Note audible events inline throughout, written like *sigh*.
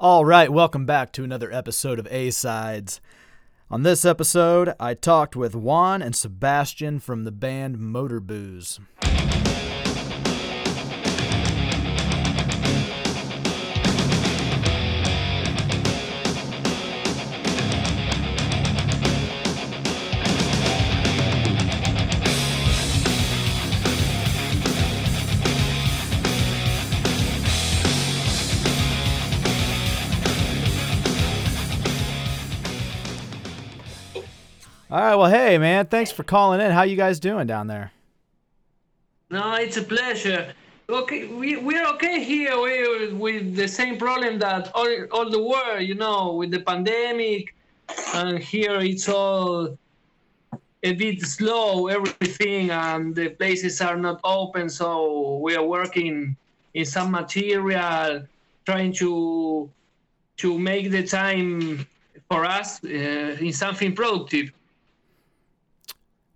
All right, welcome back to another episode of A Sides. On this episode, I talked with Juan and Sebastian from the band Motor Booze. All right, well, hey, man, thanks for calling in. How you guys doing down there? No, it's a pleasure. Okay, we we're okay here. We with the same problem that all all the world, you know, with the pandemic, and here it's all a bit slow, everything, and the places are not open. So we are working in some material, trying to to make the time for us uh, in something productive.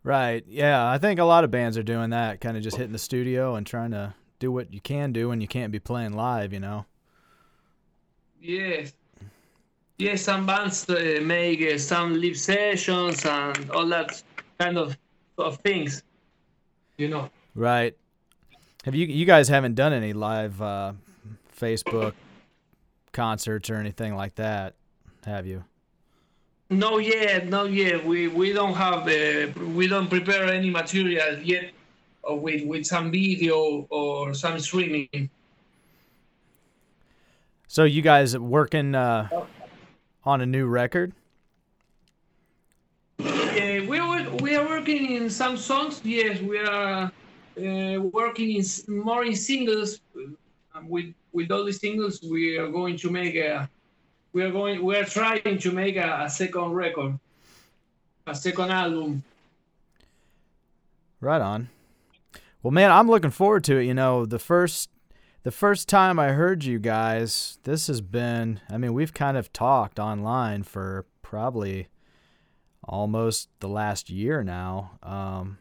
Right. Yeah, I think a lot of bands are doing that, kind of just hitting the studio and trying to do what you can do when you can't be playing live, you know. Yes. Yes, some bands uh, make uh, some live sessions and all that kind of of things. You know. Right. Have you you guys haven't done any live uh, Facebook concerts or anything like that, have you? No yet, no yet. We we don't have uh, we don't prepare any material yet uh, with with some video or some streaming. So you guys working uh, on a new record? Uh, we are we are working in some songs. Yes, we are uh, working in more in singles. Um, with with all the singles, we are going to make a. We are going. We are trying to make a, a second record, a second album. Right on. Well, man, I'm looking forward to it. You know, the first the first time I heard you guys, this has been I mean, we've kind of talked online for probably almost the last year now. Um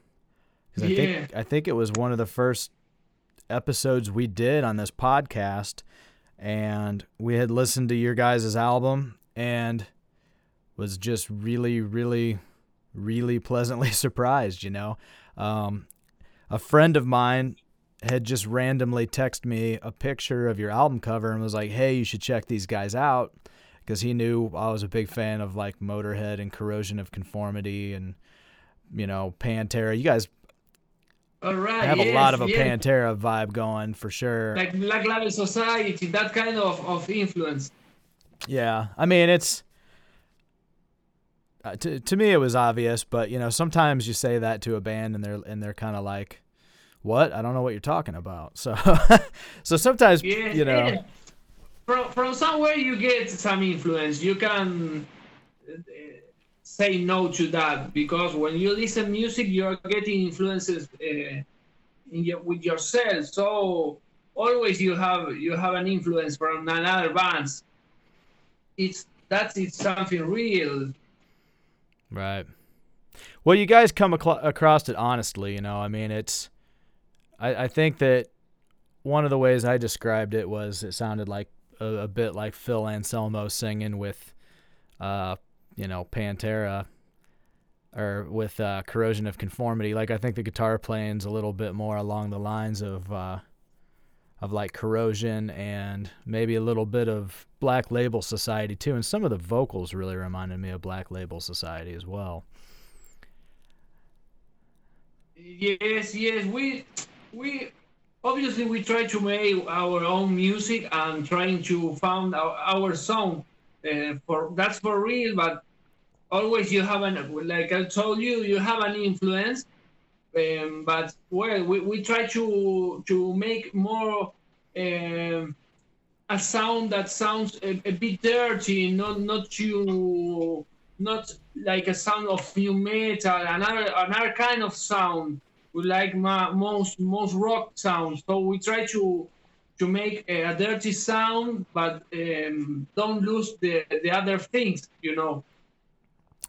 'cause I Yeah. think I think it was one of the first episodes we did on this podcast and we had listened to your guys' album and was just really really really pleasantly *laughs* surprised, you know. Um, a friend of mine had just randomly texted me a picture of your album cover and was like, "Hey, you should check these guys out," because he knew I was a big fan of like Motorhead and Corrosion of Conformity and you know Pantera. You guys All right. I have a lot of a yes. Pantera vibe going for sure. like Black Label Society, that kind of, of influence. Yeah, I mean it's uh, to to me it was obvious, but you know sometimes you say that to a band and they're and they're kind of like, "What? I don't know what you're talking about." *laughs* So so sometimes Yeah, you know yeah. From from somewhere you get some influence. You can uh, say no to that because when you listen music, you're getting influences uh, in your, with yourself. So always you have you have an influence from another bands. It's that's it's something real. Right. Well, you guys come across it honestly. You know, I mean, it's. I, I think that one of the ways I described it was it sounded like a, a bit like Phil Anselmo singing with, uh, you know, Pantera, or with uh, Corrosion of Conformity. Like I think the guitar playing's a little bit more along the lines of, uh, of like Corrosion and maybe a little bit of Black Label Society too. And some of the vocals really reminded me of Black Label Society as well. Yes, yes. We we obviously we try to make our own music and trying to found our, our sound. Uh, for that's for real, but always you have an like I told you, you have an influence. Um, but well, we, we try to to make more um, a sound that sounds a, a bit dirty, not not too not like a sound of nu metal, another another kind of sound. We like ma- most most rock sounds, so we try to to make a, a dirty sound, but um, don't lose the the other things, you know.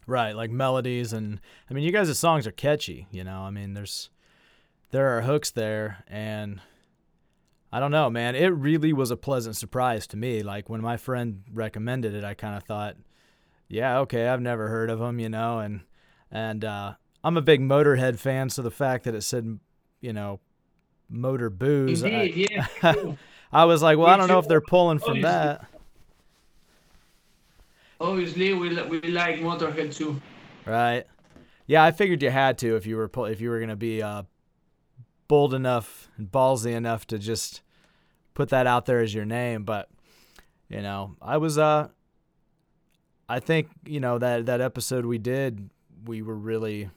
Right, like melodies and I mean you guys' songs are catchy, you know. I mean there's there are hooks there and I don't know, man. It really was a pleasant surprise to me. Like when my friend recommended it, I kind of thought, yeah, okay, I've never heard of them, you know, and and uh, I'm a big Motorhead fan, so the fact that it said, you know, Motor Booze, Indeed, I, yeah. *laughs* I was like, well, I don't know if they're pulling from that. Obviously, we we like Motorhead too. Right. Yeah, I figured you had to if you were if you were gonna be uh, bold enough and ballsy enough to just put that out there as your name. But you know, I was uh, I think you know that that episode we did, we were really,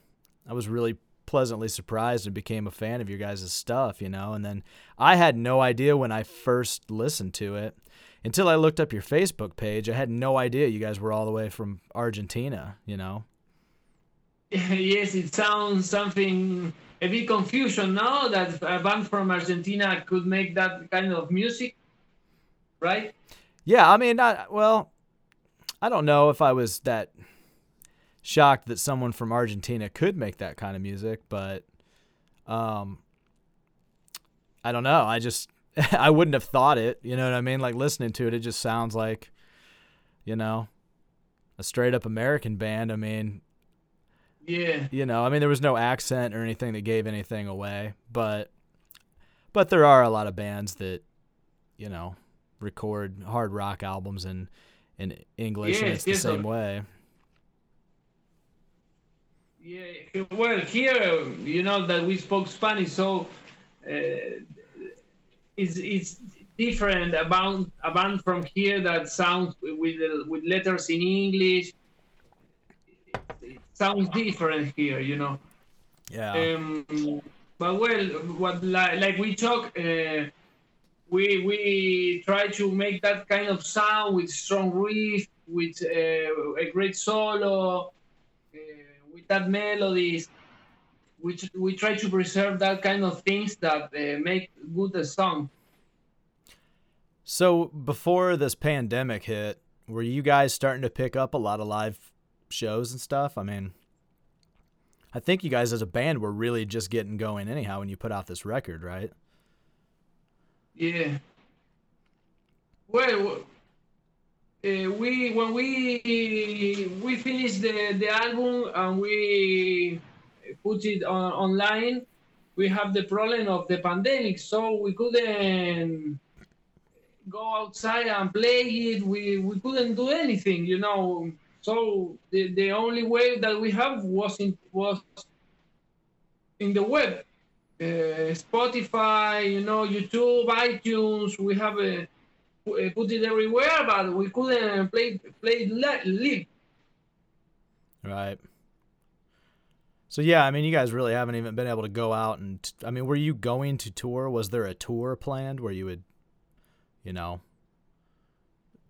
I was really pleasantly surprised and became a fan of your guys' stuff, you know. And then I had no idea when I first listened to it until I looked up your Facebook page. I had no idea you guys were all the way from Argentina, you know. *laughs* yes, it sounds something a bit confusion now that a band from Argentina could make that kind of music, right? Yeah, I mean, not well. I don't know if I was that shocked that someone from Argentina could make that kind of music, but um, I don't know. I just *laughs* I wouldn't have thought it. You know what I mean? Like listening to it, it just sounds like, you know, a straight up American band. I mean, yeah. You know, I mean, there was no accent or anything that gave anything away, but but there are a lot of bands that, you know, record hard rock albums in in English, yes, and it's the same way. Yeah, well, here you know that we spoke Spanish, so uh, it's it's different about a band from here that sounds with with letters in English sounds different here, you know. Yeah. Um, but well, what like, like we talk, uh, we we try to make that kind of sound with strong riff, with uh, a great solo, uh, with that melodies. Which we try to preserve that kind of things that uh, make good a song. So before this pandemic hit, were you guys starting to pick up a lot of live shows and stuff. I mean, I think you guys as a band were really just getting going anyhow when you put out this record, right? Yeah. Well, uh, we when we we finished the the album and we put it on, online, we have the problem of the pandemic, so we couldn't go outside and play it. We we couldn't do anything, you know so the, the only way that we have was in was in the web, uh, Spotify, you know, YouTube, iTunes. We have a, uh, put it everywhere, but we couldn't play play live. Right. So yeah, I mean, you guys really haven't even been able to go out and. T- I mean, were you going to tour? Was there a tour planned where you would, you know,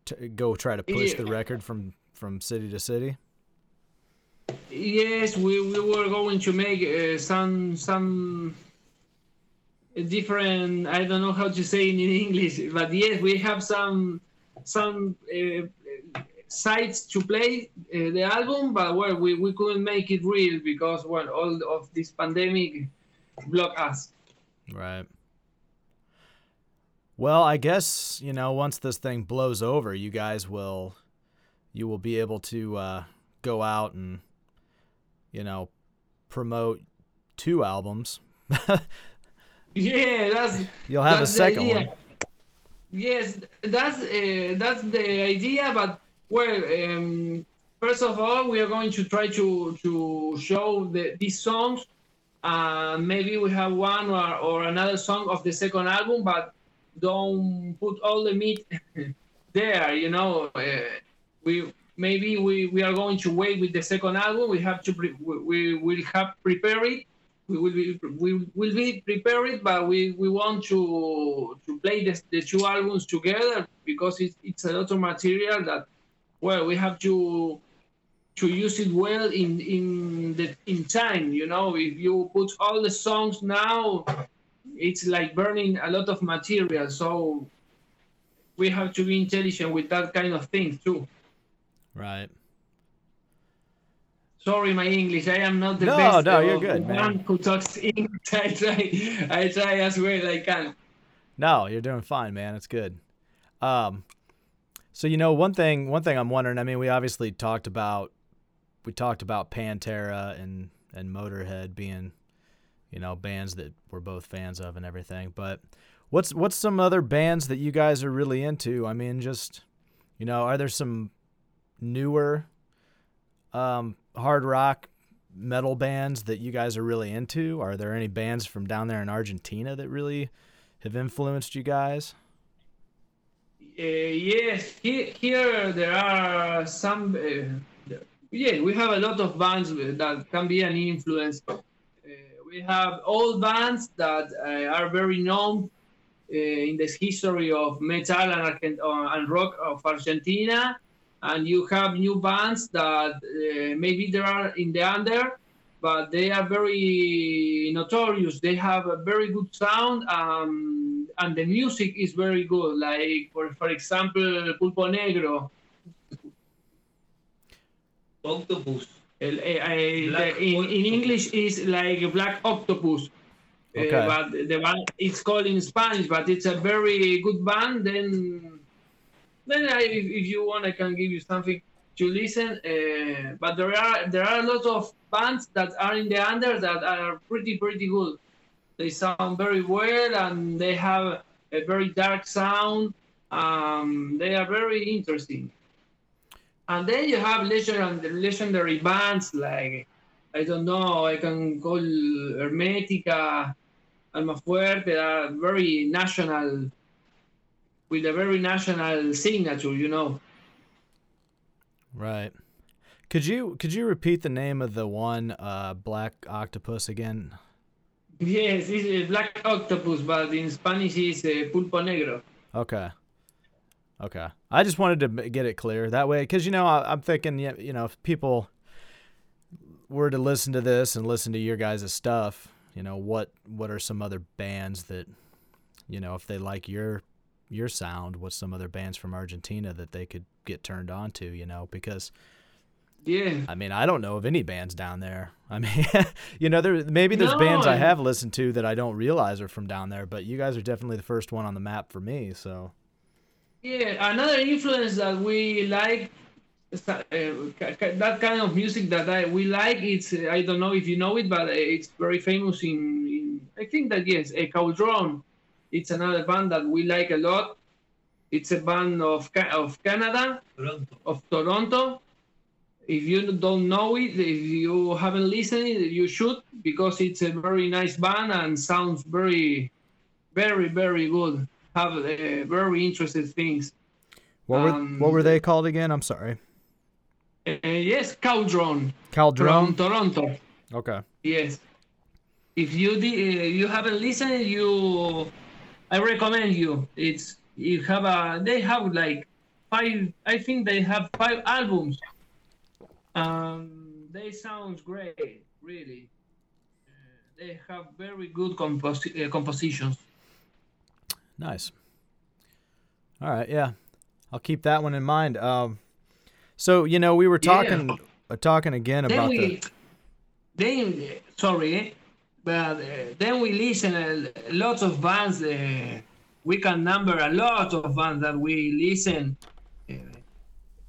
t- go try to push yeah. the record from from city to city? Yes, we, we were going to make uh, some some different. I don't know how to say it in English, but yes, we have some some uh, sites to play uh, the album, but well, we, we couldn't make it real because well, all of this pandemic blocked us. Right. Well, I guess you know once this thing blows over, you guys will you will be able to uh, go out and you know promote two albums. *laughs* yeah, that's you'll have that's a second one. Yes, that's uh, that's the idea. But well, um, first of all, we are going to try to to show the, these songs. Uh, maybe we have one or, or another song of the second album, but don't put all the meat *laughs* there. You know, uh, we maybe we, we are going to wait with the second album. We have to pre- we, will have prepared it. We will be we will be prepared, but we, we want to to play the, the two albums together because it's it's a lot of material that well we have to to use it well in in the in time. You know, if you put all the songs now, it's like burning a lot of material. So we have to be intelligent with that kind of thing too. Right. Sorry, my English. I am not the no, best. No, no, you're good, man. who talks *laughs* English. I try. I try as well as I can. No, you're doing fine, man. It's good. Um, so you know one thing. One thing I'm wondering. I mean, we obviously talked about we talked about Pantera and and Motorhead being, you know, bands that we're both fans of and everything. But what's what's some other bands that you guys are really into? I mean, just you know, are there some newer um, hard rock metal bands that you guys are really into? Are there any bands from down there in Argentina that really have influenced you guys? Uh, yes, here, here there are some. Uh, yeah, we have a lot of bands that can be an influence. Uh, we have old bands that are very known in the history of metal and, and rock of Argentina and you have new bands that uh, maybe they are in the under, but they are very notorious. They have a very good sound, um, and the music is very good. Like for for example, Pulpo Negro. Octopus. El, uh, the, in, in English is like Black Octopus. Uh, Okay. but the band it's called in Spanish, but it's a very good band. Then then I, if, if you want, I can give you something to listen. Uh, but there are there are a lot of bands that are in the under that are pretty pretty good. They sound very well and they have a very dark sound. Um, they are very interesting. And then you have legendary legendary bands like I don't know. I can call Hermetica, Alma Fuerte. Are very national with a very national signature, you know. Right. Could you could you repeat the name of the one uh, black octopus again? Yes, it's black octopus, but in Spanish it's a pulpo negro. Okay. Okay. I just wanted to get it clear that way because you know I, I'm thinking you know if people were to listen to this and listen to your guys' stuff, you know what what are some other bands that you know if they like your your sound, what's some other bands from Argentina that they could get turned on to, you know, because Yeah. I mean, I don't know of any bands down there. I mean, *laughs* you know, there maybe there's No, bands I and- have listened to that I don't realize are from down there, but you guys are definitely the first one on the map for me. So Yeah, another influence that we like, that, uh, ca- ca- that kind of music that I, we like, it's, uh, I don't know if you know it, but uh, it's very famous in, in I think that yes, a Cauldron. It's another band that we like a lot. It's a band of, of Canada, Toronto. of Toronto. If you don't know it, if you haven't listened you should because it's a very nice band and sounds very, very, very good. Have uh, very interesting things. what were Um, what were they called again? I'm sorry. Uh, yes, Cauldron Caldron. from Toronto. Okay. Yes. If you di- uh, you haven't listened, you I recommend you. It's you have a they have like five. I think they have five albums. Um, they sound great, really. Uh, they have very good compos- uh, compositions. Nice. All right. Yeah, I'll keep that one in mind. Um, so you know we were Yeah. talking uh, talking again Then about we, the then sorry, eh, but uh, then we listen a lots of bands. Uh, we can number a lot of bands that we listen.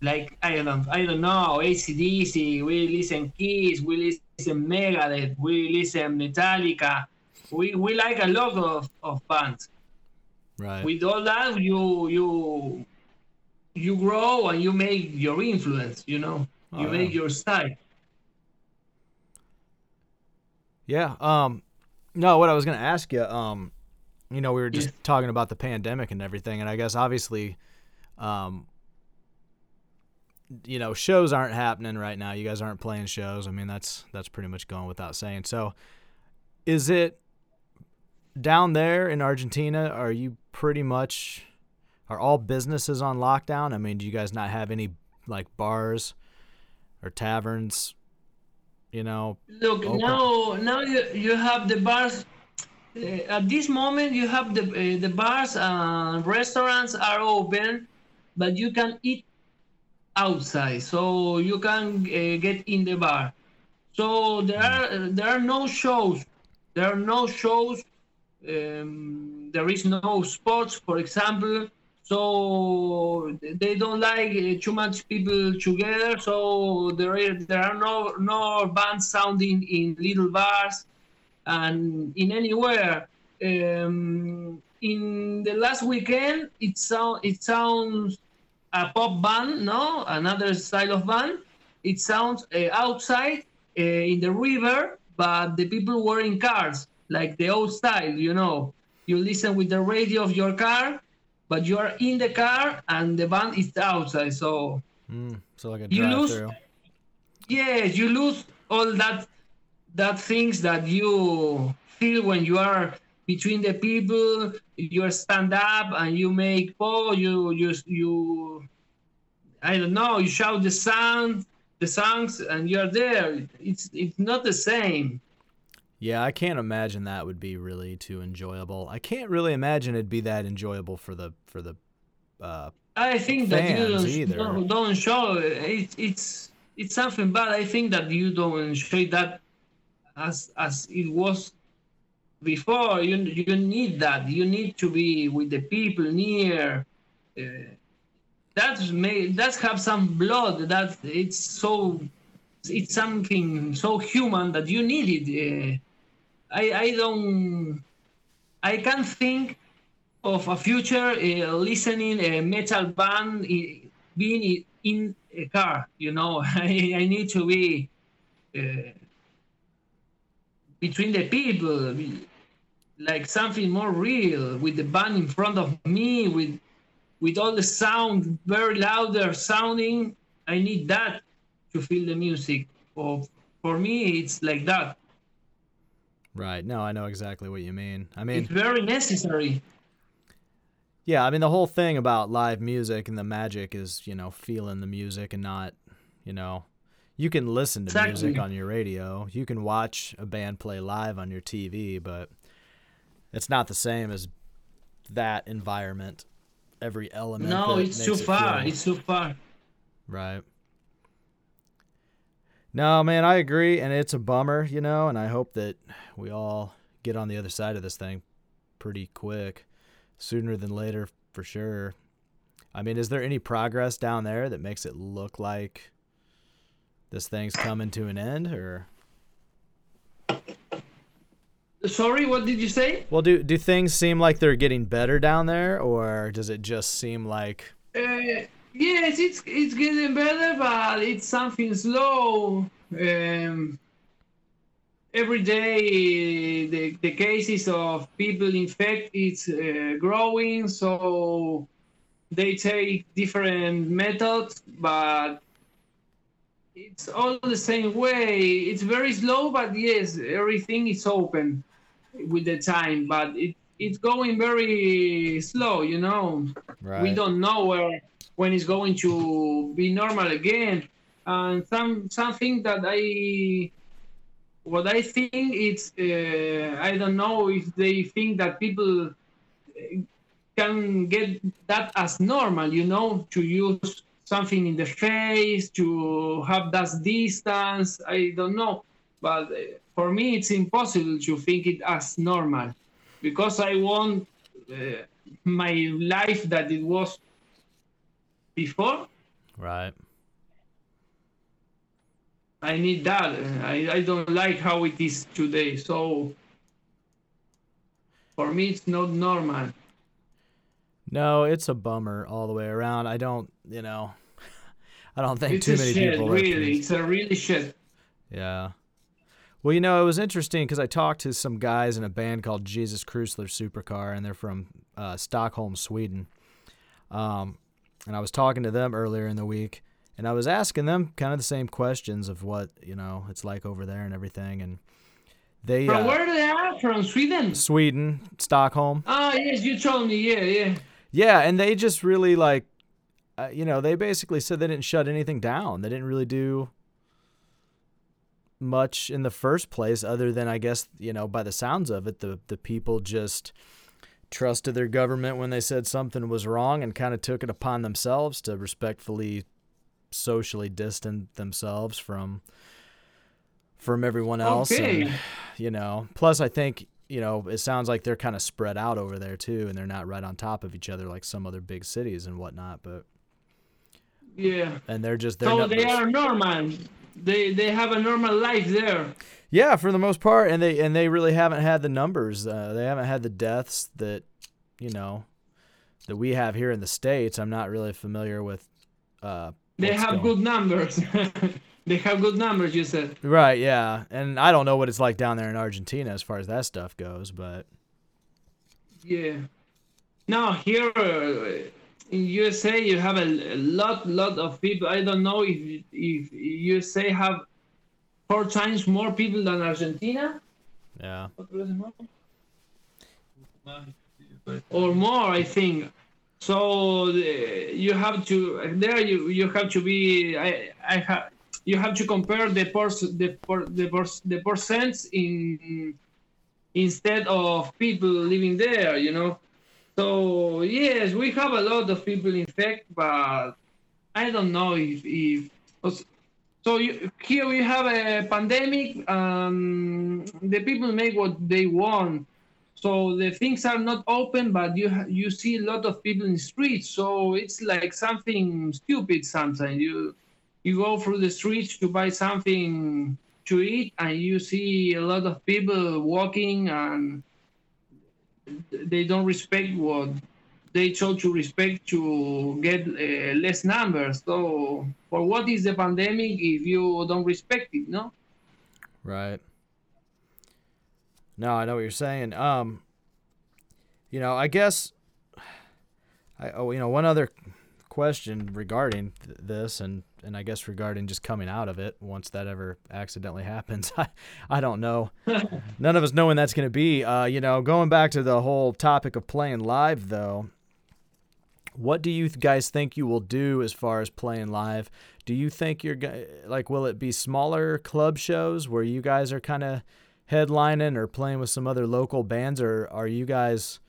Like I don't, I don't know, ACDC. We listen Kiss. We listen Megadeth. We listen Metallica. We we like a lot of, of bands. right. With all that, you you you grow and you make your influence. You know, Oh, you yeah. make your style. Yeah. Um. No, what I was gonna ask you. Um. You know, we were just Yes. talking about the pandemic and everything, and I guess obviously, um. You know, shows aren't happening right now. You guys aren't playing shows. I mean, that's that's pretty much going without saying. So, is it down there in Argentina? Are you pretty much are all businesses on lockdown? I mean, do you guys not have any like bars or taverns? You know, Look Open. now, now you, you have the bars. Uh, at this moment, you have the uh, the bars and restaurants are open, but you can eat outside, so you can uh, get in the bar. So there are there are no shows. There are no shows. Um, there is no sports, for example. So they don't like uh, too much people together. So there is, there are no no bands sounding in little bars and in anywhere. Um, in the last weekend, it sound it sounds a pop band, no, another style of band. It sounds uh, outside uh, in the river, but the people were in cars, like the old style, you know. You listen with the radio of your car, but you are in the car and the band is outside. So, mm, so like a you lose, yes, you lose all that that things that you feel when you are between the people. You stand up and you make oh you you you I don't know. You shout the sound, the songs, and you're there. It's it's not the same. Yeah, I can't imagine that would be really too enjoyable. I can't really imagine it'd be that enjoyable for the for the uh, I think that you don't, don't, don't show it, it's it's something bad. I think that you don't enjoy that as as it was before. You you need that. You need to be with the people near. Uh, that's may that's have some blood. That it's so it's something so human that you need it. Uh, I I don't I can't think of a future uh, listening a metal band i- being in a car. You know, *laughs* I, I need to be uh, between the people, like something more real, with the band in front of me, with with all the sound very louder sounding. I need that to feel the music. For for me, it's like that. right. No, I know exactly what you mean. I mean, It's very necessary. Yeah, I mean the whole thing about live music and the magic is, you know, feeling the music and not, you know, you can listen to music on your radio, you can watch a band play live on your TV, but it's not the same as that environment. Every element. No, it's too it far. It's too far. Right. No, man, I agree, and it's a bummer, you know, and I hope that we all get on the other side of this thing pretty quick, sooner than later, for sure. I mean, is there any progress down there that makes it look like this thing's coming to an end, or Sorry, what did you say? well, do do things seem like they're getting better down there, or does it just seem like Uh, yes, it's it's getting better, but it's something slow. Um, every day, the, the cases of people infected is uh, growing, so they take different methods, but it's all the same way. It's very slow, but yes, everything is open with the time, but it, it's going very slow, you know? Right? we don't know where when it's going to be normal again. And some something that i what i think it's uh, i don't know if they think that people uh, can get that as normal you know to use something in the face to have that distance i don't know but uh, for me it's impossible to think it as normal because i want uh, my life that it was before. right. I need that. I, I don't like how it is today. So for me, it's not normal. No, it's a bummer all the way around. I don't, you know, *laughs* I don't think It's too many shit, people really. It's a really shit. Yeah. Well, you know, it was interesting because I talked to some guys in a band called Jesus Chrysler Supercar, and they're from uh, Stockholm, Sweden. Um, and I was talking to them earlier in the week, and I was asking them kind of the same questions of what you know it's like over there and everything. And they From uh, where they are? From Sweden? Sweden, Stockholm. Ah, yes, you told me. Yeah, yeah. Yeah, and they just really like, uh, you know, they basically said they didn't shut anything down. They didn't really do much in the first place, other than I guess you know, by the sounds of it, the the people just trusted their government when they said something was wrong and kind of took it upon themselves to respectfully, socially distant themselves from from everyone oh, else. Okay. And, you know, plus I think you know, it sounds like they're kind of spread out over there too, and they're not right on top of each other like some other big cities and whatnot. But Yeah. and they're just they're So not, they are normal. They they have a normal life there. yeah for the most part, and they and they really haven't had the numbers. Uh, they haven't had the deaths that you know that we have here in the states. I'm not really familiar with. Uh, They have going- good numbers. *laughs* they have good numbers. You said. Right, yeah. And I don't know what it's like down there in Argentina as far as that stuff goes, but Yeah. Now here uh, in USA, you have a, a lot, lot of people. I don't know if if USA have four times more people than Argentina yeah. or more, I think. So uh, you have to there you you have to be I I have you have to compare the pers the per, the pers, the percents in instead of people living there, you know. So yes, we have a lot of people infected, but I don't know if if so. You, here we have a pandemic. Um, the people make what they want. So the things are not open, but you you see a lot of people in the streets. So it's like something stupid sometimes. You you go through the streets to buy something to eat, and you see a lot of people walking, and they don't respect what they told to respect to get uh, less numbers. So for what is the pandemic if you don't respect it? No. Right. No, I know what you're saying. Um you know, I guess I oh, you know, one other question regarding th- this and and I guess regarding just coming out of it once that ever accidentally *laughs* happens. I I don't know. *laughs* None of us know when that's going to be. Uh, you know, going back to the whole topic of playing live though, what do you guys think you will do as far as playing live? Do you think you're go- like will it be smaller club shows where you guys are kind of headlining or playing with some other local bands or are you guys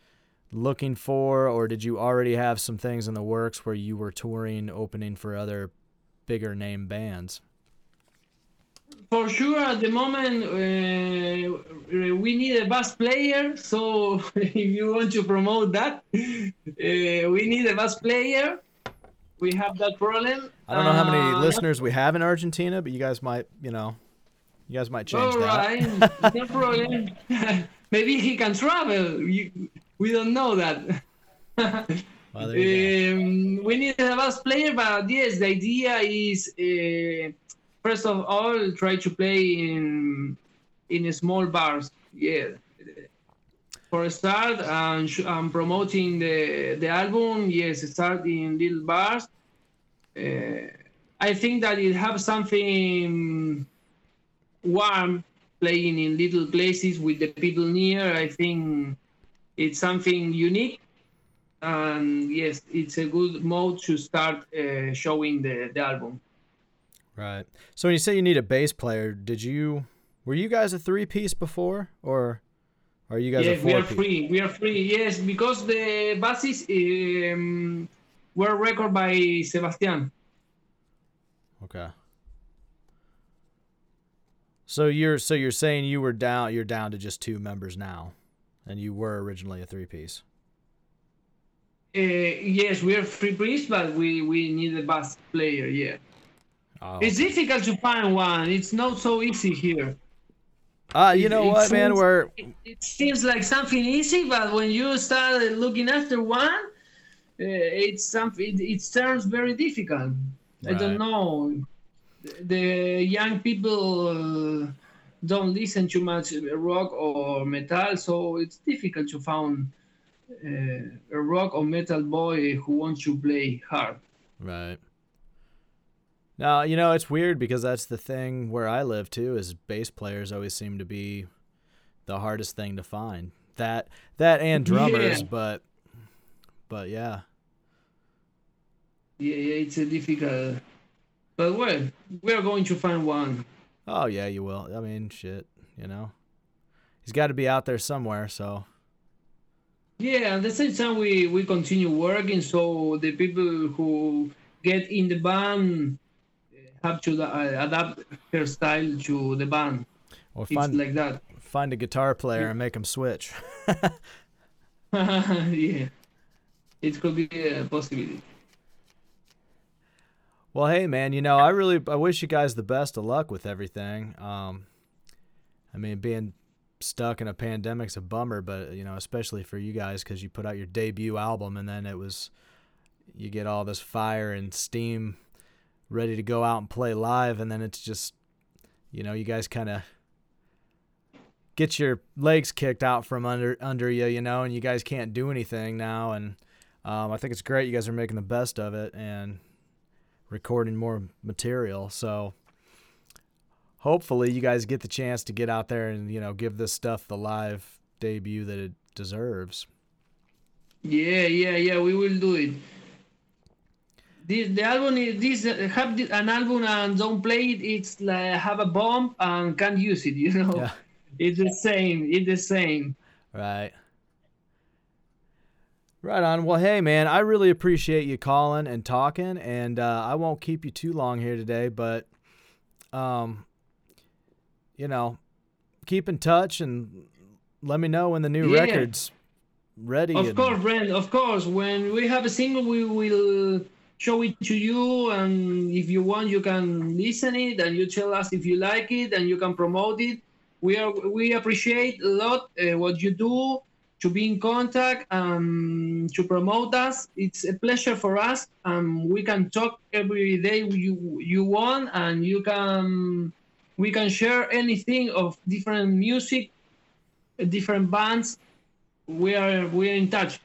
looking for or did you already have some things in the works where you were touring opening for other bigger name bands? For sure, at the moment, uh, we need a bass player. So *laughs* if you want to promote that, uh, we need a bass player. We have that problem. I don't know how many Uh, listeners we have in Argentina, but you guys might, you know, you guys might change All that. right, *laughs* no problem. *laughs* Maybe he can travel. You, we don't know that. Um, we need a bass player, but yes, the idea is uh, first of all try to play in in small bars. Yeah, for a start, and um, promoting the the album. Yes, start in little bars. Uh, I think that it have something warm playing in little places with the people near. I think it's something unique and yes, it's a good mode to start uh, showing the, the album. Right. So when you say you need a bass player, did you were you guys a three piece before, or are you guys a Yes, we are piece? free. We are free. Yes, because the basses um, were recorded by Sebastian. Okay. So you're so you're saying you were down you're down to just two members now, and you were originally a three piece. Uh, yes, we are free priest, but we, we need a bass player. Yeah, Oh. it's difficult to find one. It's not so easy here. Uh, you know it what, man? seems- We're It, it seems like something easy, but when you start looking after one, uh, it's something. It, it turns very difficult. I don't Right. know. The young people uh, don't listen too much rock or metal, so it's difficult to find uh, a rock or metal boy who wants to play hard. Right. Now, you know, it's weird because that's the thing where I live too is bass players always seem to be the hardest thing to find. That that and drummers, Yeah. but but yeah. Yeah, yeah, it's a difficult. But well, we are going to find one. Oh yeah, you will. I mean, shit, you know. He's got to be out there somewhere, so Yeah, at the same time, we, we continue working, so the people who get in the band have to uh, adapt their style to the band. or It's find like that. find a guitar player and make them switch. *laughs* *laughs* yeah, it could be a possibility. Well, hey man, you know I really I wish you guys the best of luck with everything. Um, I mean, being stuck in a pandemic's a bummer, but you know, especially for you guys because you put out your debut album and then it was you get all this fire and steam ready to go out and play live, and then it's just you know you guys kind of get your legs kicked out from under under you, you know, and you guys can't do anything now. And um, I think it's great you guys are making the best of it and recording more material. So hopefully you guys get the chance to get out there and you know give this stuff the live debut that it deserves. Yeah, yeah, yeah. We will do it. This, the album is this uh, have an album and don't play it. It's like have a bomb and can't use it. *laughs* You know. Yeah. It's the same. It's the same. Right. Right on. Well, hey, man, I really appreciate you calling and talking, and uh, I won't keep you too long here today, but, um, you know, keep in touch and let me know when the new yeah. record's ready. Of and... course, Brent. Of course, when we have a single, we will show it to you, and if you want, you can listen it, and you tell us if you like it, and you can promote it we are we appreciate a lot uh, what you do to be in contact um, to promote us. It's a pleasure for us. Um, we can talk every day you you want, and you can we can share anything of different music, different bands. We are we are in touch.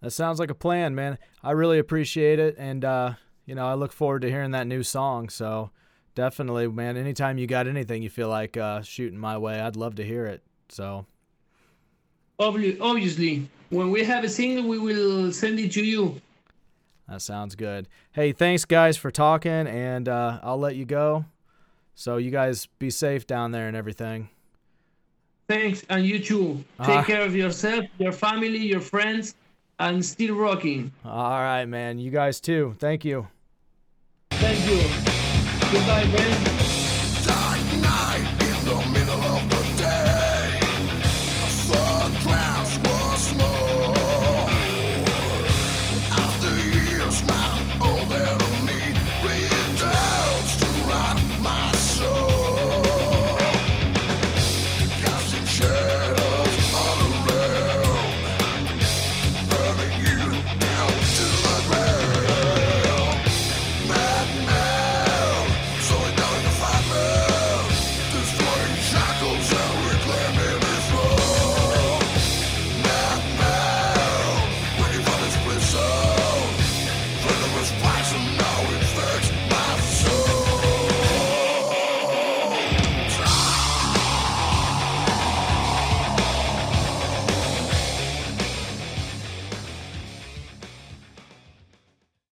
That sounds like a plan, man. I really appreciate it, and uh, you know I look forward to hearing that new song. So definitely, man. Anytime you got anything you feel like uh, shooting my way, I'd love to hear it. So, obviously, when we have a single, we will send it to you. That sounds good. Hey, thanks guys for talking, and uh, I'll let you go. So you guys be safe down there and everything. Thanks, and you too. Take uh, care of yourself, your family, your friends, and still rocking. All right, man. You guys too. Thank you. Thank you. Goodbye, man.